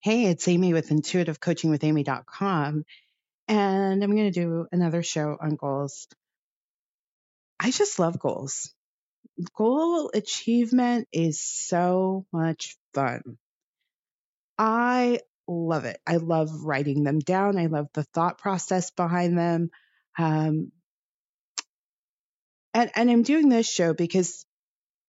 Hey, it's Amy with intuitivecoachingwithamy.com, and I'm going to do another show on goals. I just love goals. Goal achievement is so much fun. I love it. I love writing them down. I love the thought process behind them. Um, and, and I'm doing this show because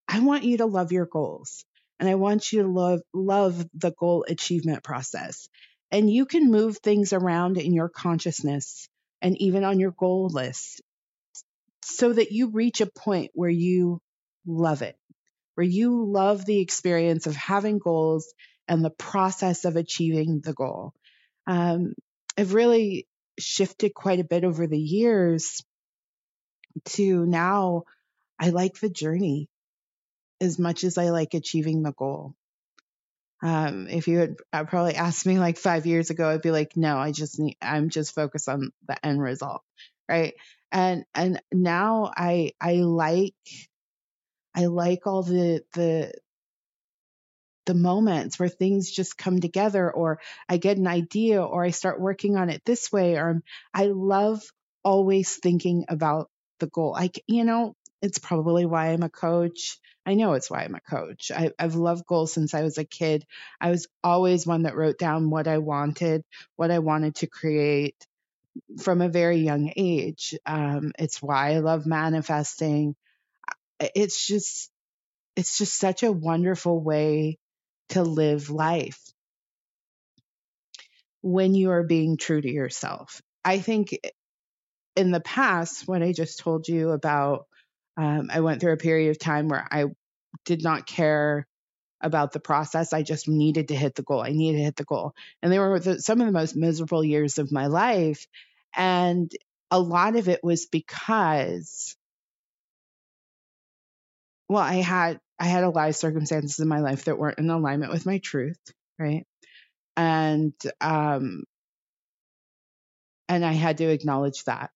I want you to love your goals and I want you to love love the goal achievement process. And you can move things around in your consciousness and even on your goal list so that you reach a point where you love it, where you love the experience of having goals and the process of achieving the goal. Um, I've really shifted quite a bit over the years to now I like the journey as much as I like achieving the goal. Um, if you had uh, probably asked me like five years ago, I'd be like, no, I just need, I'm just focused on the end result. Right. And, and now I, I like, I like all the, the, the moments where things just come together or I get an idea or I start working on it this way or I love always thinking about the goal. Like, you know, it's probably why I'm a coach. I know it's why I'm a coach. I, have loved goals since I was a kid. I was always one that wrote down what I wanted, what I wanted to create from a very young age. Um, it's why I love manifesting. It's just, it's just such a wonderful way to live life when you are being true to yourself. I think in the past, when I just told you about um, I went through a period of time where I did not care about the process. I just needed to hit the goal. I needed to hit the goal. And they were the, some of the most miserable years of my life. And a lot of it was because, well, I had, I had a lot of circumstances in my life that weren't in alignment with my truth. Right. And, um, and I had to acknowledge that.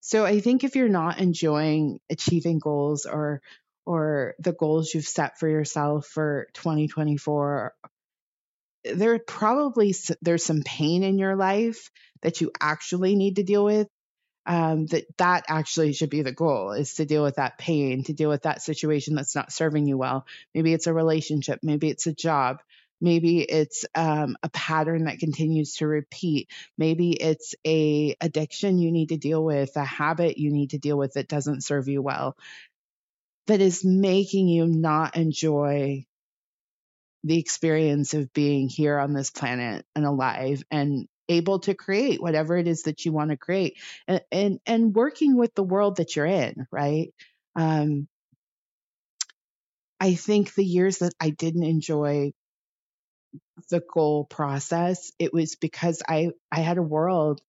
So I think if you're not enjoying achieving goals or or the goals you've set for yourself for 2024 there probably there's some pain in your life that you actually need to deal with um, that that actually should be the goal is to deal with that pain to deal with that situation that's not serving you well. Maybe it's a relationship maybe it's a job maybe it's um, a pattern that continues to repeat. Maybe it's a addiction you need to deal with a habit you need to deal with that doesn't serve you well that is making you not enjoy the experience of being here on this planet and alive and able to create whatever it is that you want to create and and, and working with the world that you're in right? Um, i think the years that i didn't enjoy the goal process, it was because I, I had a world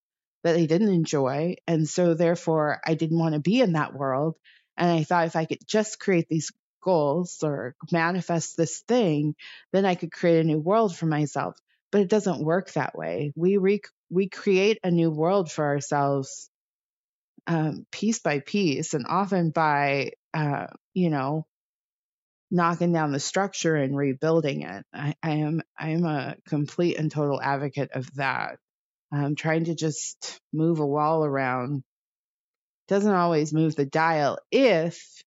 that I didn't enjoy. And so therefore I didn't want to be in that world. And I thought if I could just create these goals or manifest this thing, then I could create a new world for myself. But it doesn't work that way. We re- we create a new world for ourselves um, piece by piece, and often by uh, you know knocking down the structure and rebuilding it. I, I am I am a complete and total advocate of that. Um, trying to just move a wall around doesn't always move the dial if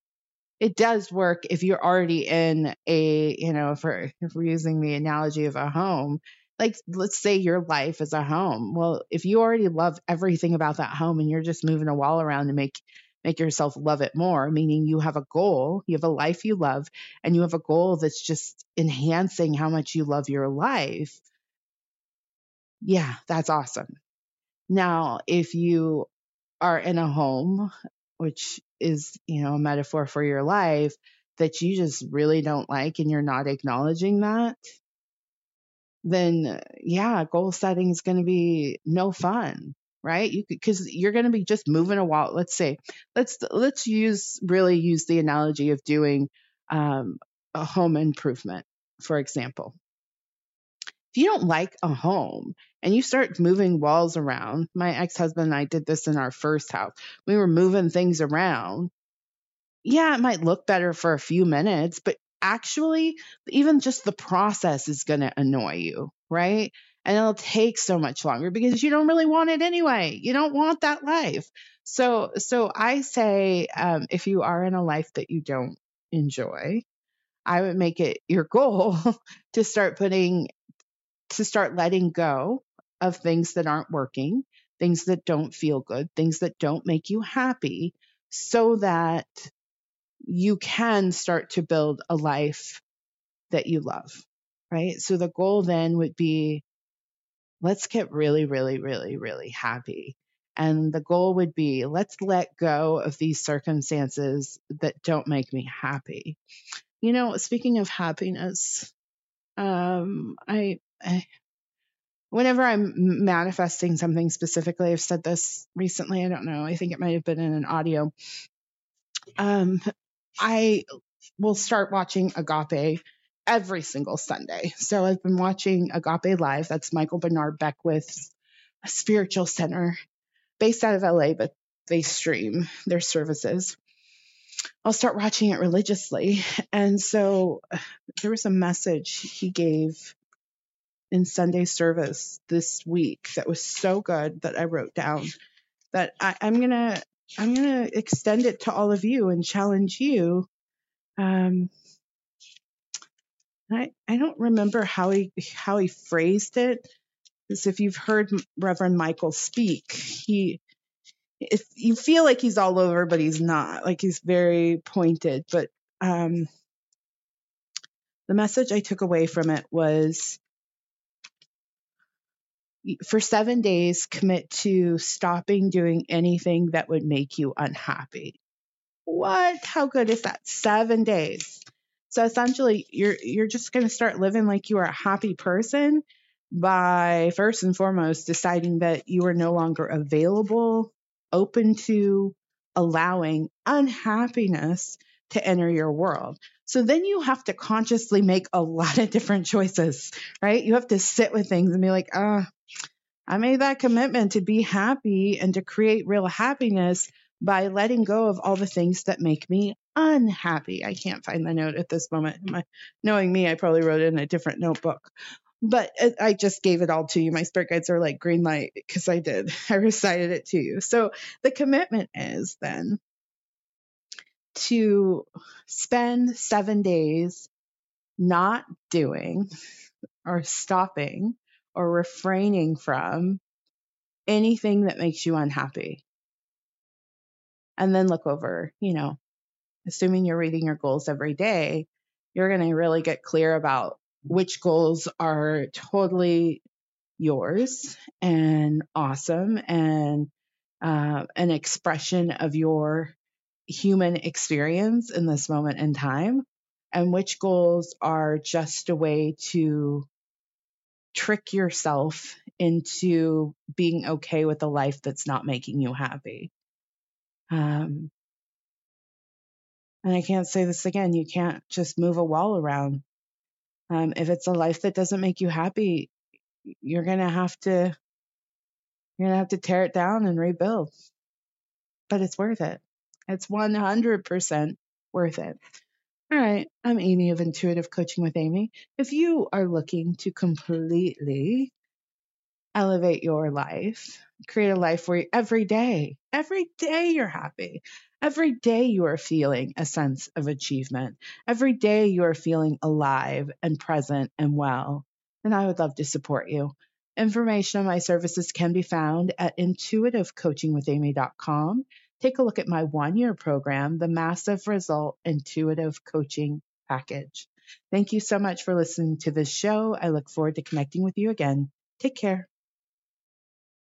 it does work if you're already in a you know if we're, if we're using the analogy of a home like let's say your life is a home well if you already love everything about that home and you're just moving a wall around to make make yourself love it more, meaning you have a goal, you have a life you love, and you have a goal that's just enhancing how much you love your life. Yeah, that's awesome. Now, if you are in a home, which is, you know, a metaphor for your life that you just really don't like and you're not acknowledging that, then yeah, goal setting is going to be no fun right you because you're going to be just moving a wall let's say let's let's use really use the analogy of doing um, a home improvement for example if you don't like a home and you start moving walls around my ex-husband and i did this in our first house we were moving things around yeah it might look better for a few minutes but actually, even just the process is going to annoy you, right? And it'll take so much longer because you don't really want it anyway. You don't want that life. So, so I say, um, if you are in a life that you don't enjoy, I would make it your goal to start putting, to start letting go of things that aren't working, things that don't feel good, things that don't make you happy, so that you can start to build a life that you love, right? So the goal then would be let's get really, really, really, really happy. And the goal would be let's let go of these circumstances that don't make me happy. You know, speaking of happiness, um, I, I whenever I'm manifesting something specifically, I've said this recently, I don't know, I think it might have been in an audio. Um, I will start watching Agape every single Sunday. So I've been watching Agape Live. That's Michael Bernard Beckwith's spiritual center based out of LA, but they stream their services. I'll start watching it religiously. And so there was a message he gave in Sunday service this week that was so good that I wrote down that I, am gonna I'm gonna extend it to all of you and challenge you um, I I don't remember how he how he phrased it. Because if you've heard Reverend Michael speak, he if you feel like he's all over, but he's not. Like he's very pointed. But um, the message I took away from it was for seven days, commit to stopping doing anything that would make you unhappy. What? How good is that? Seven days. So essentially, you're you're just going to start living like you are a happy person by first and foremost deciding that you are no longer available, open to allowing unhappiness to enter your world. So then you have to consciously make a lot of different choices, right? You have to sit with things and be like, ah, uh, I made that commitment to be happy and to create real happiness by letting go of all the things that make me unhappy. I can't find the note at this moment. My, knowing me, I probably wrote it in a different notebook. But I just gave it all to you. My spirit guides are like green light because I did. I recited it to you. So the commitment is then to spend seven days not doing or stopping or refraining from anything that makes you unhappy and then look over, you know, assuming you're reading your goals every day, you're going to really get clear about which goals are totally yours and awesome and uh, an expression of your human experience in this moment in time, and which goals are just a way to trick yourself into being okay with a life that's not making you happy. Um, and I can't say this again, you can't just move a wall around. Um, if it's a life that doesn't make you happy, you're gonna have to you're gonna have to tear it down and rebuild. But it's worth it. It's 100% worth it. All right, I'm Amy of Intuitive Coaching with Amy. If you are looking to completely elevate your life, create a life where every day, every day you're happy. Every day you are feeling a sense of achievement. Every day you are feeling alive and present and well. And I would love to support you. Information on my services can be found at intuitivecoachingwithamy.com. Take a look at my one year program, the Massive Result Intuitive Coaching Package. Thank you so much for listening to this show. I look forward to connecting with you again. Take care.